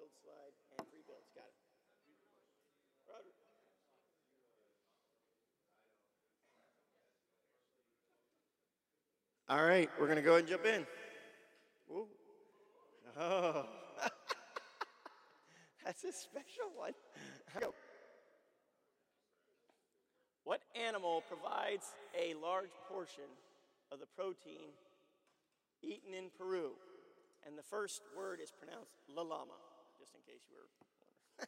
build slide, and. Got it. Roger. All right, we're going to go ahead and jump in. Ooh. Oh. That's a special one. What animal provides a large portion of the protein eaten in Peru? And the first word is pronounced la llama, just in case you were wondering.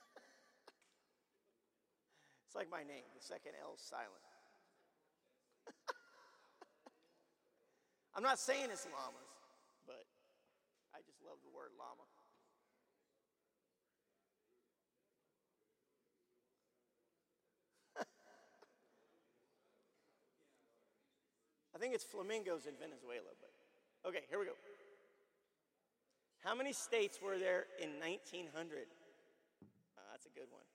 it's like my name, the second L silent. I'm not saying it's llamas, but I just love the word llama. I think it's flamingos in Venezuela, but okay, here we go. How many states were there in 1900? Uh, that's a good one.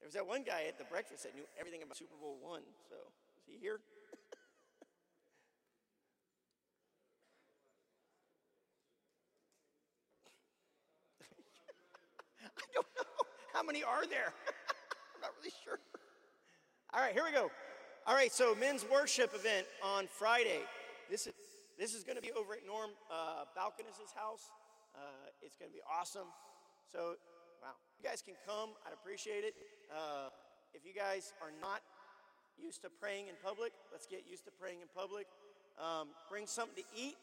There was that one guy at the breakfast that knew everything about Super Bowl one. So is he here? I don't know. How many are there? I'm not really sure. All right, here we go. All right, so men's worship event on Friday. This is this is going to be over at Norm uh, house. Uh, it's going to be awesome. So, wow, you guys can come. I'd appreciate it. Uh, if you guys are not used to praying in public, let's get used to praying in public. Um, bring something to eat.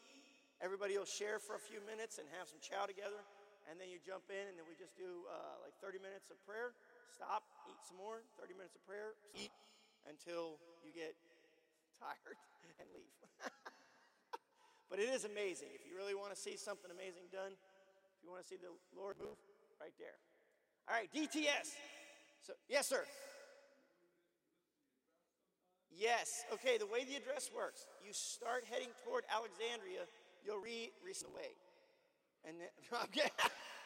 Everybody will share for a few minutes and have some chow together. And then you jump in, and then we just do uh, like 30 minutes of prayer. Stop, eat some more. 30 minutes of prayer. Eat until you get tired and leave. but it is amazing. If you really want to see something amazing done, if you want to see the Lord move, right there. All right, DTS. So, yes, sir. Yes. Okay, the way the address works, you start heading toward Alexandria, you'll read the way. And then,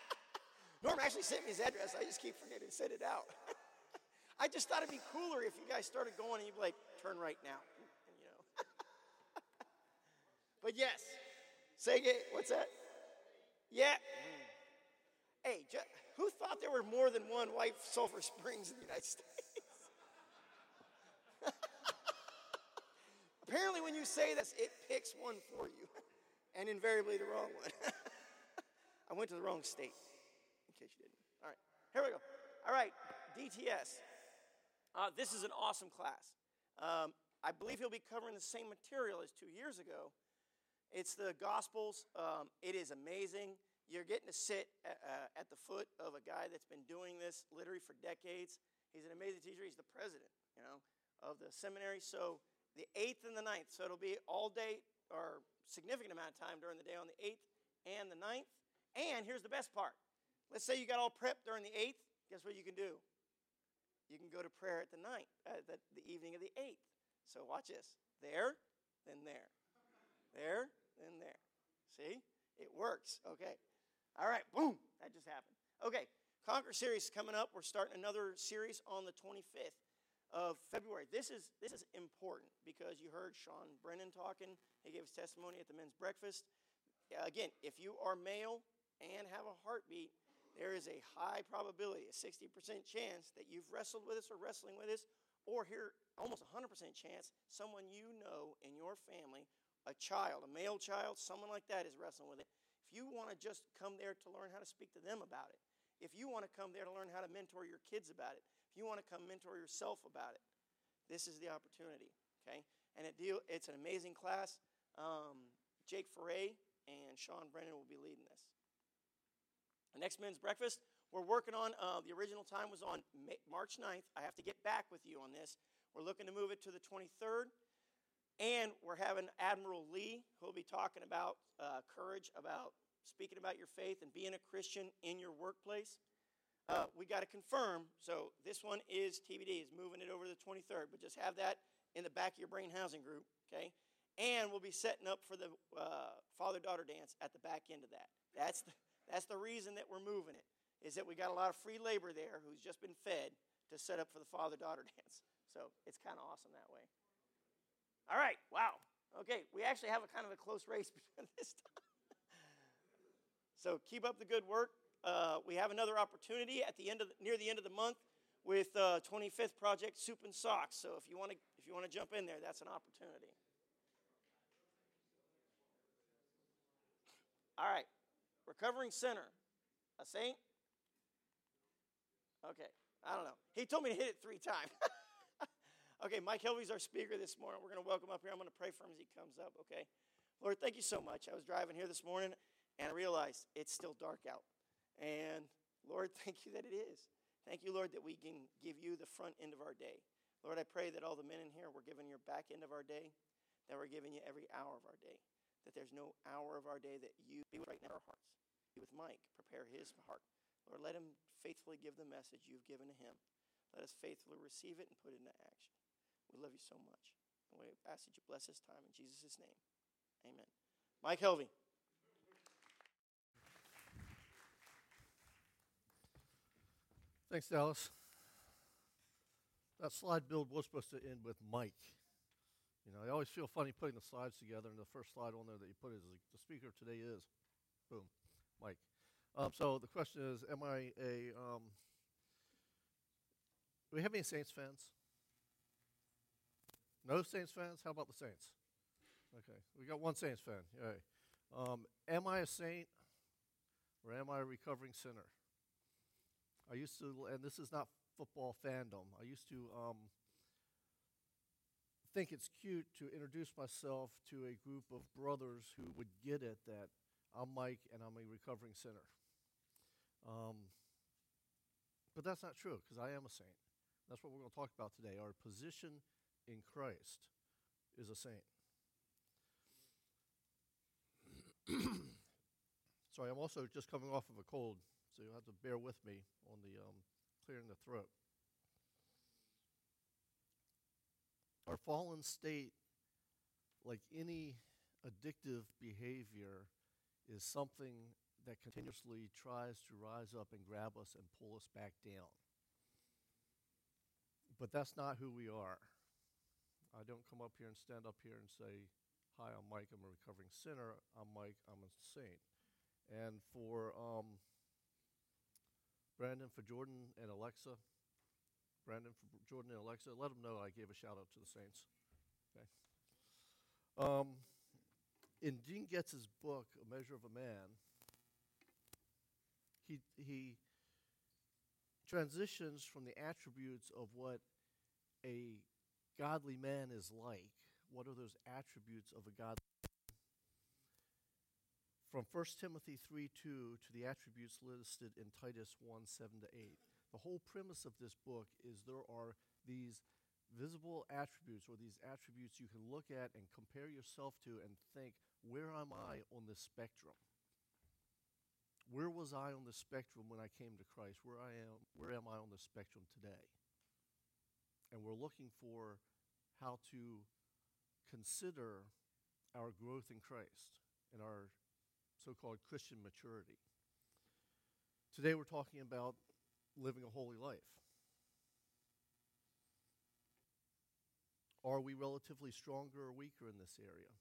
Norm actually sent me his address. I just keep forgetting to send it out. I just thought it'd be cooler if you guys started going and you'd be like, turn right now. And, you know. Yes, say it. What's that? Yeah. Hey, who thought there were more than one white sulfur springs in the United States? Apparently, when you say this, it picks one for you, and invariably the wrong one. I went to the wrong state, in case you didn't. All right, here we go. All right, DTS. Uh, this is an awesome class. Um, I believe he'll be covering the same material as two years ago. It's the Gospels. Um, it is amazing. You're getting to sit at, uh, at the foot of a guy that's been doing this literally for decades. He's an amazing teacher. He's the president, you know, of the seminary. So the 8th and the 9th. So it'll be all day or significant amount of time during the day on the 8th and the 9th. And here's the best part. Let's say you got all prepped during the 8th. Guess what you can do? you can go to prayer at the night, uh, the, the evening of the 8th. So watch this. There, then there. There, then there. See? It works. Okay. All right, boom. That just happened. Okay. Conquer series coming up. We're starting another series on the 25th of February. This is this is important because you heard Sean Brennan talking. He gave his testimony at the men's breakfast. Uh, again, if you are male and have a heartbeat, there is a high probability, a 60% chance that you've wrestled with us or wrestling with us, or here, almost 100% chance, someone you know in your family, a child, a male child, someone like that is wrestling with it. If you want to just come there to learn how to speak to them about it, if you want to come there to learn how to mentor your kids about it, if you want to come mentor yourself about it, this is the opportunity, okay? And it deal, it's an amazing class. Um, Jake Foray and Sean Brennan will be leading this. The next men's breakfast, we're working on, uh, the original time was on May, March 9th. I have to get back with you on this. We're looking to move it to the 23rd. And we're having Admiral Lee, who'll be talking about uh, courage, about speaking about your faith and being a Christian in your workplace. Uh, we got to confirm. So this one is TBD, is moving it over to the 23rd, but just have that in the back of your brain housing group, okay? And we'll be setting up for the uh, father daughter dance at the back end of that. That's the, that's the reason that we're moving it, is that we got a lot of free labor there who's just been fed to set up for the father daughter dance. So it's kind of awesome that way. All right, wow. Okay, we actually have a kind of a close race this time. so keep up the good work. uh, we have another opportunity at the end of the, near the end of the month with uh, 25th Project Soup and Socks. So if you want to if you want to jump in there, that's an opportunity. All right, recovering sinner, a saint. Okay, I don't know. He told me to hit it three times. okay, Mike Helvey's our speaker this morning. We're going to welcome up here. I'm going to pray for him as he comes up. Okay, Lord, thank you so much. I was driving here this morning and I realized it's still dark out. And Lord, thank you that it is. Thank you, Lord, that we can give you the front end of our day. Lord, I pray that all the men in here, we're giving your back end of our day, that we're giving you every hour of our day, that there's no hour of our day that you be right now our hearts. Be with Mike, prepare his heart. Lord, let him faithfully give the message you've given to him. Let us faithfully receive it and put it into action. We love you so much. And we ask that you bless this time in Jesus' name. Amen. Mike Helvey. Thanks, Dallas. That slide build was supposed to end with Mike. You know, I always feel funny putting the slides together, and the first slide on there that you put is the speaker today is, boom, Mike. Um, so the question is, am I a? Um, do we have any Saints fans? No Saints fans? How about the Saints? Okay, we got one Saints fan. Yay. Um, am I a saint, or am I a recovering sinner? I used to, and this is not football fandom. I used to um, think it's cute to introduce myself to a group of brothers who would get it that I'm Mike and I'm a recovering sinner. Um, but that's not true because I am a saint. That's what we're going to talk about today. Our position in Christ is a saint. Sorry, I'm also just coming off of a cold, so you'll have to bear with me on the um, clearing the throat. Our fallen state, like any addictive behavior, is something that continuously tries to rise up and grab us and pull us back down. But that's not who we are. I don't come up here and stand up here and say, Hi, I'm Mike, I'm a recovering sinner. I'm Mike, I'm a saint. And for um, Brandon, for Jordan and Alexa, Brandon, for Jordan and Alexa, let them know I gave a shout out to the saints. Okay. Um, in Gene Getz's book, A Measure of a Man, he, he transitions from the attributes of what a godly man is like. What are those attributes of a godly man? From 1 Timothy 3 2 to the attributes listed in Titus 1 7 to 8. The whole premise of this book is there are these visible attributes or these attributes you can look at and compare yourself to and think, where am I on this spectrum? Where was I on the spectrum when I came to Christ? Where I am where am I on the spectrum today? And we're looking for how to consider our growth in Christ and our so-called Christian maturity. Today we're talking about living a holy life. Are we relatively stronger or weaker in this area?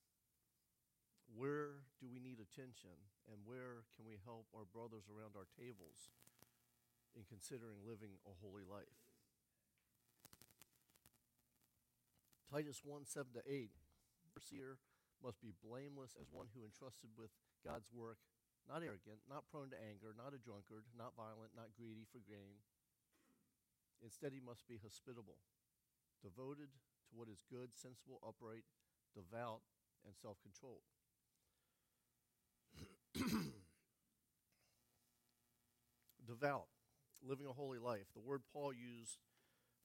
Where do we need attention, and where can we help our brothers around our tables in considering living a holy life? Titus 1 7 to 8. Overseer must be blameless as one who entrusted with God's work, not arrogant, not prone to anger, not a drunkard, not violent, not greedy for gain. Instead, he must be hospitable, devoted to what is good, sensible, upright, devout, and self controlled. devout, living a holy life. The word Paul used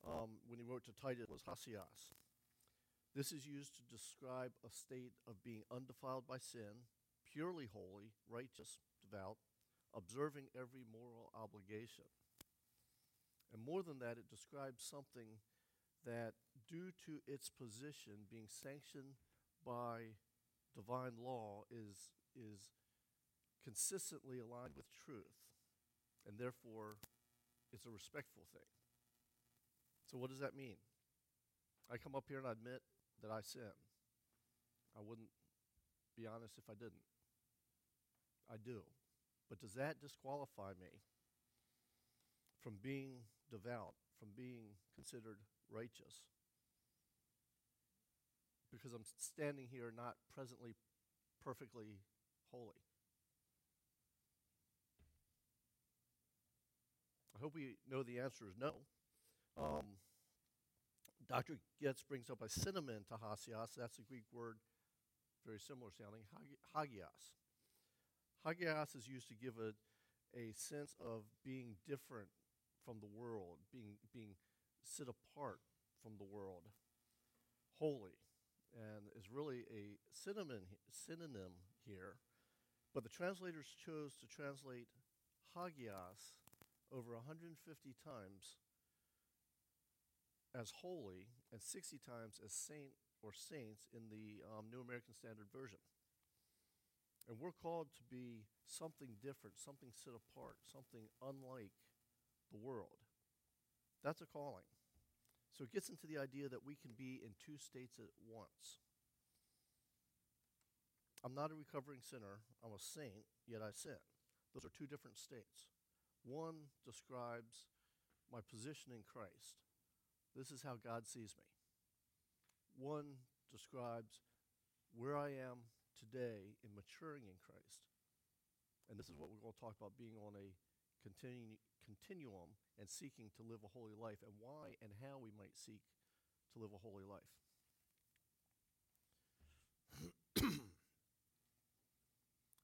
um, when he wrote to Titus was hosios. This is used to describe a state of being undefiled by sin, purely holy, righteous, devout, observing every moral obligation. And more than that, it describes something that, due to its position being sanctioned by divine law, is, is consistently aligned with truth, and therefore it's a respectful thing. So, what does that mean? I come up here and I admit that I sin. I wouldn't be honest if I didn't. I do. But does that disqualify me from being devout, from being considered righteous? Because I'm standing here not presently perfectly holy. I hope we know the answer is no. Um, Dr. Getz brings up a synonym to hosios. That's a Greek word, very similar sounding, hagios. Hagios is used to give a, a sense of being different from the world, being, being set apart from the world, holy, and is really a synonym, synonym here. But the translators chose to translate hagios over 150 times as holy and 60 times as saint or saints in the um, New American Standard Version. And we're called to be something different, something set apart, something unlike the world. That's a calling. So it gets into the idea that we can be in two states at once. I'm not a recovering sinner, I'm a saint, yet I sin. Those are two different states. One describes my position in Christ. This is how God sees me. One describes where I am today in maturing in Christ. And this is what we're going to talk about being on a continu- continuum and seeking to live a holy life and why and how we might seek to live a holy life.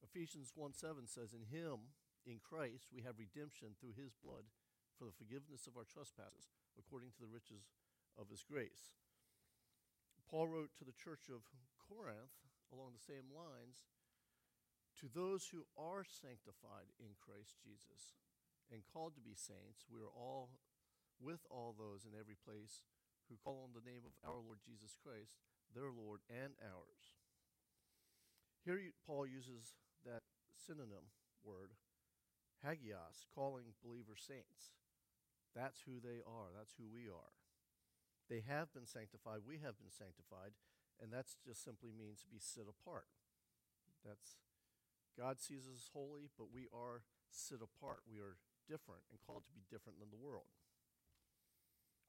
Ephesians 1 7 says, In him, in Christ, we have redemption through his blood for the forgiveness of our trespasses, according to the riches of his grace. Paul wrote to the church of Corinth along the same lines to those who are sanctified in Christ Jesus and called to be saints, we are all with all those in every place who call on the name of our Lord Jesus Christ, their Lord and ours. Here Paul uses that synonym word, hagios, calling believers saints. That's who they are. That's who we are. They have been sanctified. We have been sanctified. And that just simply means to be set apart. That's God sees us as holy, but we are set apart. We are different and called to be different than the world.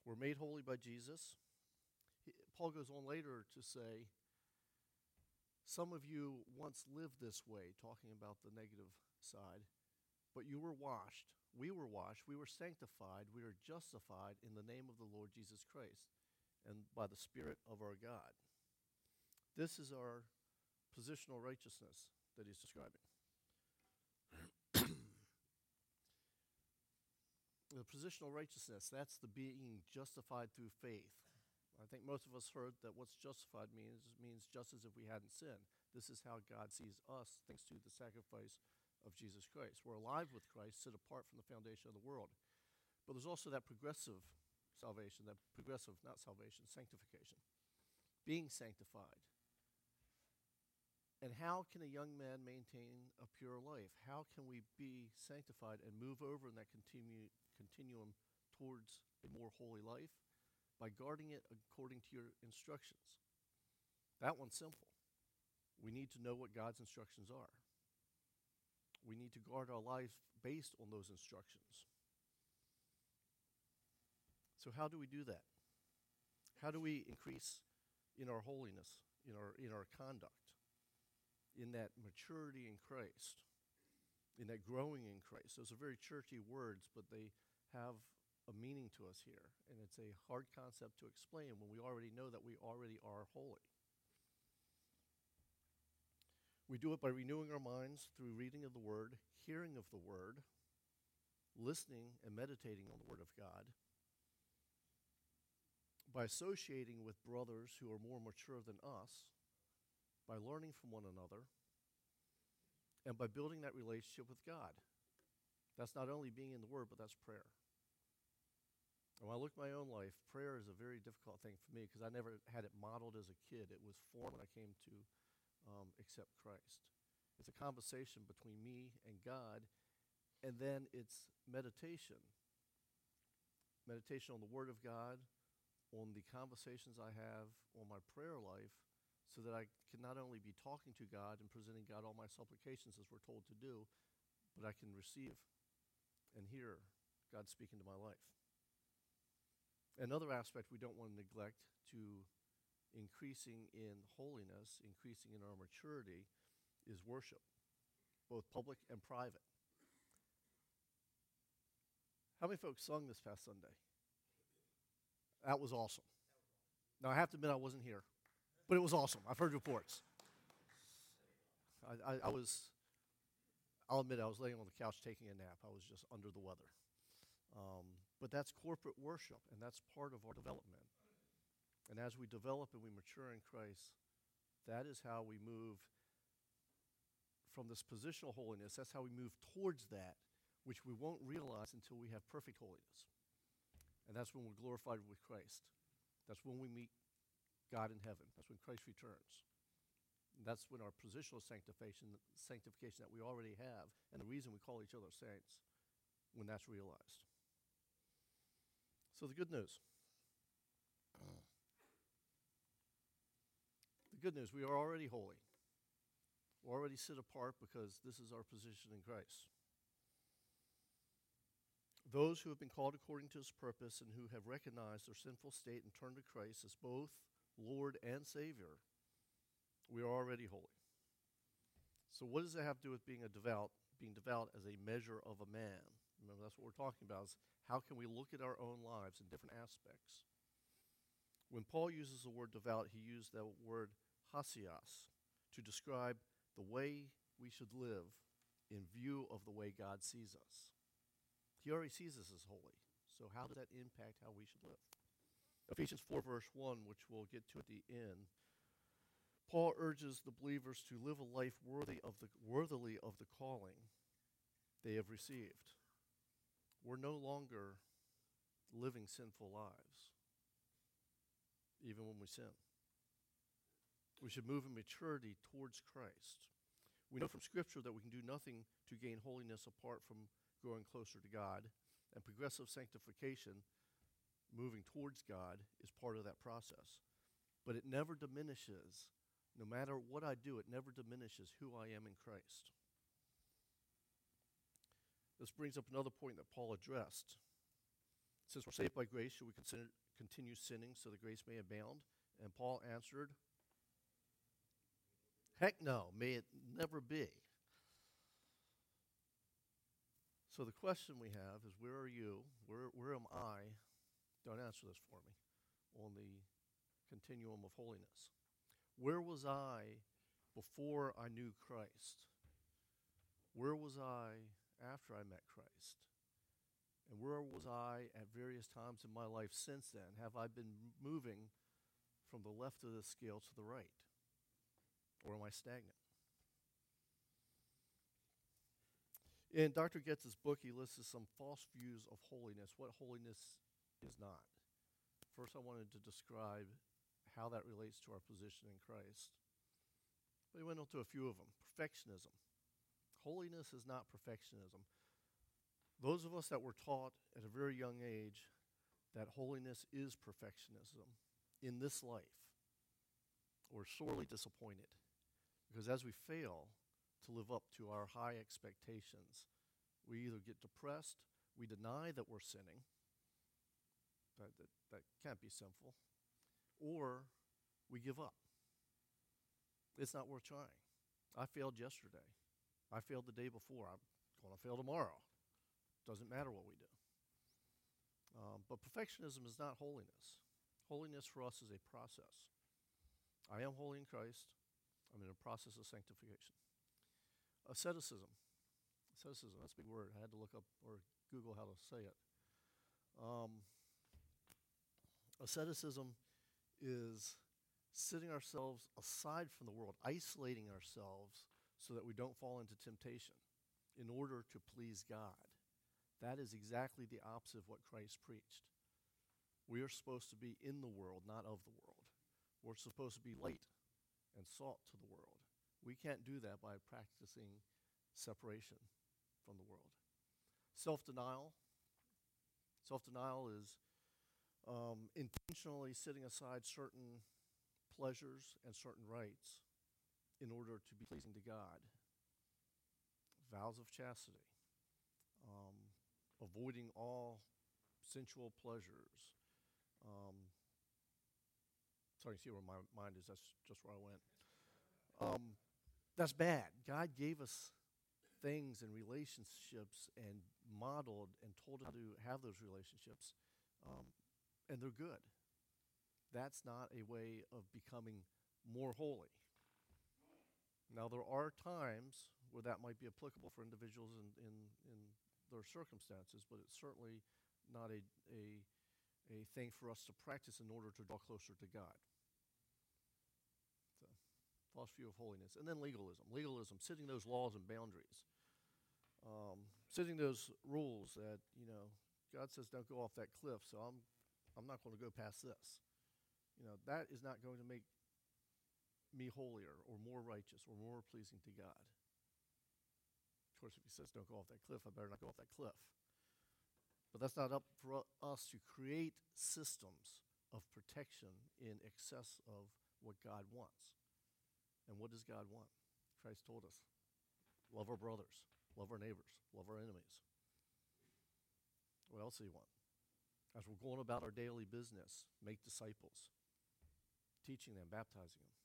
We're made holy by Jesus. Paul goes on later to say, Some of you once lived this way, talking about the negative side, but you were washed. We were washed. We were sanctified. We were justified in the name of the Lord Jesus Christ and by the Spirit of our God. This is our positional righteousness that he's describing. the positional righteousness, that's the being justified through faith. I think most of us heard that what's justified means means just as if we hadn't sinned. This is how God sees us thanks to the sacrifice of Jesus Christ. We're alive with Christ, set apart from the foundation of the world. But there's also that progressive salvation, that progressive, not salvation, sanctification. Being sanctified. And how can a young man maintain a pure life? How can we be sanctified and move over in that continue, continuum towards a more holy life? by guarding it according to your instructions. That one's simple. We need to know what God's instructions are. We need to guard our lives based on those instructions. So, how do we do that? How do we increase in our holiness, in our, in our conduct, in that maturity in Christ, in that growing in Christ? Those are very churchy words, but they have a meaning to us here, and it's a hard concept to explain when we already know that we already are holy. We do it by renewing our minds through reading of the Word, hearing of the Word, listening and meditating on the Word of God, by associating with brothers who are more mature than us, by learning from one another, and by building that relationship with God. That's not only being in the Word, but that's prayer. And when I look at my own life, prayer is a very difficult thing for me because I never had it modeled as a kid. It was formed when I came to um, accept Christ. It's a conversation between me and God, and then it's meditation. Meditation on the Word of God, on the conversations I have, on my prayer life, so that I can not only be talking to God and presenting God all my supplications as we're told to do, but I can receive and hear God speaking to my life. Another aspect we don't want to neglect to increasing in holiness, increasing in our maturity, is worship, both public and private. How many folks sung this past Sunday? That was awesome. Now, I have to admit, I wasn't here, but it was awesome. I've heard reports. I, I, I was, I'll admit, I was laying on the couch taking a nap. I was just under the weather. Um, but that's corporate worship, and that's part of our development. And as we develop and we mature in Christ, that is how we move from this positional holiness. That's how we move towards that, which we won't realize until we have perfect holiness. And that's when we're glorified with Christ. That's when we meet God in heaven. That's when Christ returns. And that's when our positional sanctification, sanctification that we already have, and the reason we call each other saints, when that's realized. So the good news. Good news, we are already holy. We already sit apart because this is our position in Christ. Those who have been called according to his purpose and who have recognized their sinful state and turned to Christ as both Lord and Savior, we are already holy. So, what does that have to do with being a devout, being devout as a measure of a man? Remember, that's what we're talking about. Is how can we look at our own lives in different aspects? When Paul uses the word devout, he used that word hosios to describe the way we should live in view of the way God sees us. He already sees us as holy. So, how does that impact how we should live? Ephesians 4, verse 1, which we'll get to at the end, Paul urges the believers to live a life worthy of the, worthily of the calling they have received. We're no longer living sinful lives, even when we sin. We should move in maturity towards Christ. We know from Scripture that we can do nothing to gain holiness apart from growing closer to God, and progressive sanctification, moving towards God, is part of that process. But it never diminishes, no matter what I do, it never diminishes who I am in Christ. This brings up another point that Paul addressed. Since we're saved by grace, should we continue sinning so that grace may abound? And Paul answered, Heck no, may it never be. So the question we have is where are you? Where, where am I? Don't answer this for me. On the continuum of holiness. Where was I before I knew Christ? Where was I after I met Christ? And where was I at various times in my life since then? Have I been moving from the left of the scale to the right? Or am I stagnant? In Dr. Getz's book, he lists some false views of holiness, what holiness is not. First, I wanted to describe how that relates to our position in Christ. He went into a few of them. Perfectionism. Holiness is not perfectionism. Those of us that were taught at a very young age that holiness is perfectionism in this life, we're sorely disappointed. Because as we fail to live up to our high expectations, we either get depressed, we deny that we're sinning, that, that, that can't be sinful, or we give up. It's not worth trying. I failed yesterday. I failed the day before. I'm going to fail tomorrow. Doesn't matter what we do. Um, but perfectionism is not holiness. Holiness for us is a process. I am holy in Christ. I'm in a process of sanctification. Asceticism. Asceticism, that's a big word. I had to look up or Google how to say it. Um, asceticism is sitting ourselves aside from the world, isolating ourselves so that we don't fall into temptation in order to please God. That is exactly the opposite of what Christ preached. We are supposed to be in the world, not of the world. We're supposed to be light and salt to the world. We can't do that by practicing separation from the world. Self denial. Self denial is um, intentionally setting aside certain pleasures and certain rights in order to be pleasing to God. vows of chastity, um, avoiding all sensual pleasures. Um, sorry, see where my mind is. That's just where I went. Um, that's bad. God gave us things and relationships and modeled and told us to have those relationships, um, and they're good. That's not a way of becoming more holy. Now, there are times where that might be applicable for individuals in, in, in their circumstances, but it's certainly not a, a, a thing for us to practice in order to draw closer to God. False view of holiness. And then legalism. Legalism, setting those laws and boundaries, um, setting those rules that, you know, God says don't go off that cliff, so I'm, I'm not going to go past this. You know, that is not going to make me holier or more righteous or more pleasing to God. Of course, if he says don't go off that cliff, I better not go off that cliff. But that's not up for us to create systems of protection in excess of what God wants. And what does God want? Christ told us love our brothers, love our neighbors, love our enemies. What else do you want? As we're going about our daily business, make disciples, teaching them, baptizing them.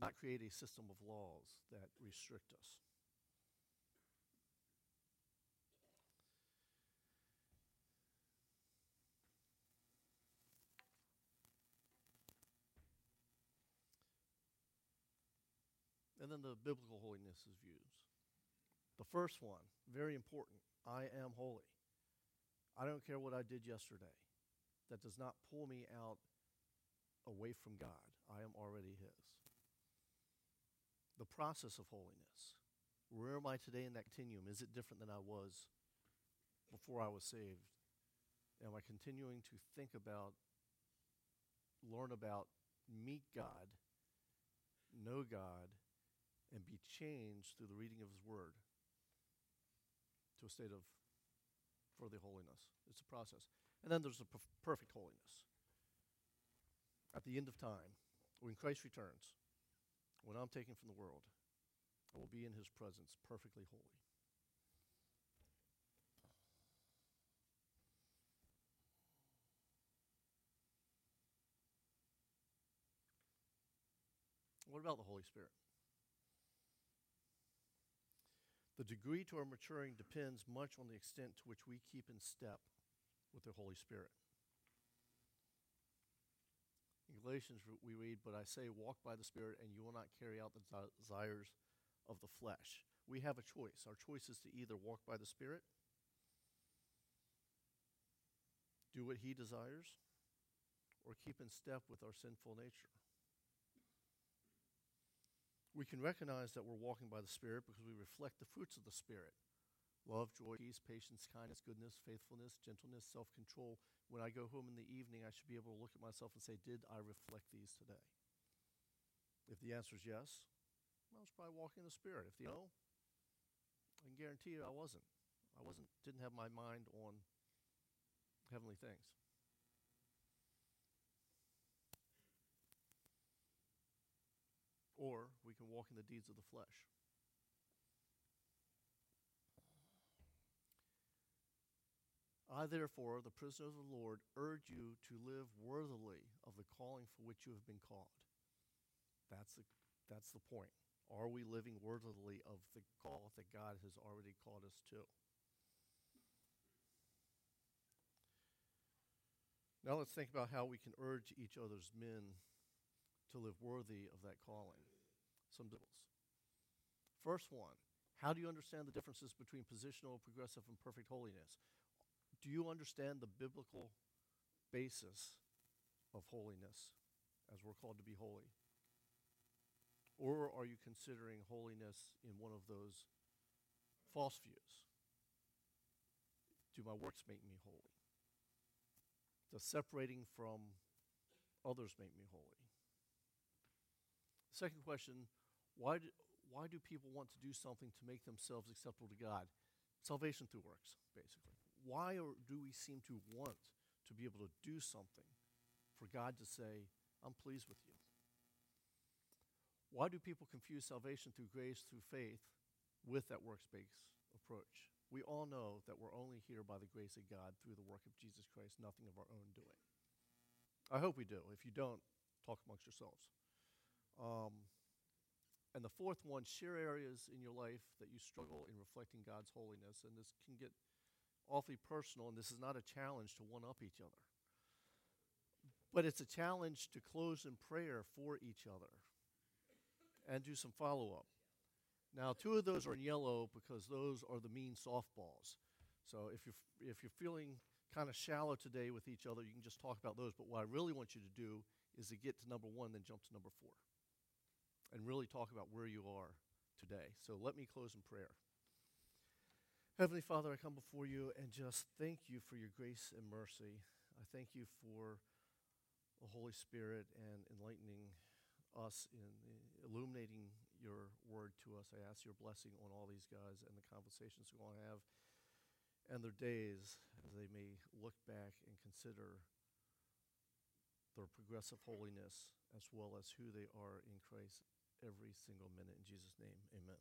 Not create a system of laws that restrict us. Then the biblical holiness is views. The first one, very important I am holy. I don't care what I did yesterday. That does not pull me out away from God. I am already His. The process of holiness. Where am I today in that continuum? Is it different than I was before I was saved? Am I continuing to think about, learn about, meet God, know God, and be changed through the reading of His Word to a state of further holiness. It's a process. And then there's a perf- perfect holiness. At the end of time, when Christ returns, when I'm taken from the world, I will be in His presence perfectly holy. What about the Holy Spirit? The degree to our maturing depends much on the extent to which we keep in step with the Holy Spirit. In Galatians, we read, But I say, walk by the Spirit, and you will not carry out the desires of the flesh. We have a choice. Our choice is to either walk by the Spirit, do what He desires, or keep in step with our sinful nature we can recognize that we're walking by the Spirit because we reflect the fruits of the Spirit love, joy, peace, patience, kindness, goodness, faithfulness, gentleness, self control. When I go home in the evening, I should be able to look at myself and say, Did I reflect these today? If the answer is yes, I was probably walking in the Spirit. If the no, I can guarantee you I wasn't. I wasn't, didn't have my mind on heavenly things. Or we can walk in the deeds of the flesh. I, therefore, the prisoner of the Lord, urge you to live worthily of the calling for which you have been called. That's the, that's the point. Are we living worthily of the call that God has already called us to? Now let's think about how we can urge each other's men to live worthy of that calling. Some diddles. First one, how do you understand the differences between positional, progressive, and perfect holiness? Do you understand the biblical basis of holiness as we're called to be holy? Or are you considering holiness in one of those false views? Do my works make me holy? Does separating from others make me holy? Second question why do, why do people want to do something to make themselves acceptable to God? Salvation through works, basically. Why do we seem to want to be able to do something for God to say, I'm pleased with you? Why do people confuse salvation through grace, through faith, with that works based approach? We all know that we're only here by the grace of God through the work of Jesus Christ, nothing of our own doing. I hope we do. If you don't, talk amongst yourselves. Um, and the fourth one, share areas in your life that you struggle in reflecting God's holiness. And this can get awfully personal, and this is not a challenge to one up each other. But it's a challenge to close in prayer for each other and do some follow up. Now, two of those are in yellow because those are the mean softballs. So if you're, if you're feeling kind of shallow today with each other, you can just talk about those. But what I really want you to do is to get to number one, then jump to number four, and really talk about where you are today. So let me close in prayer. Heavenly Father, I come before you and just thank you for your grace and mercy. I thank you for the Holy Spirit and enlightening us in illuminating your word to us. I ask your blessing on all these guys and the conversations we're going to have and their days as they may look back and consider their progressive holiness as well as who they are in Christ every single minute. In Jesus' name, amen.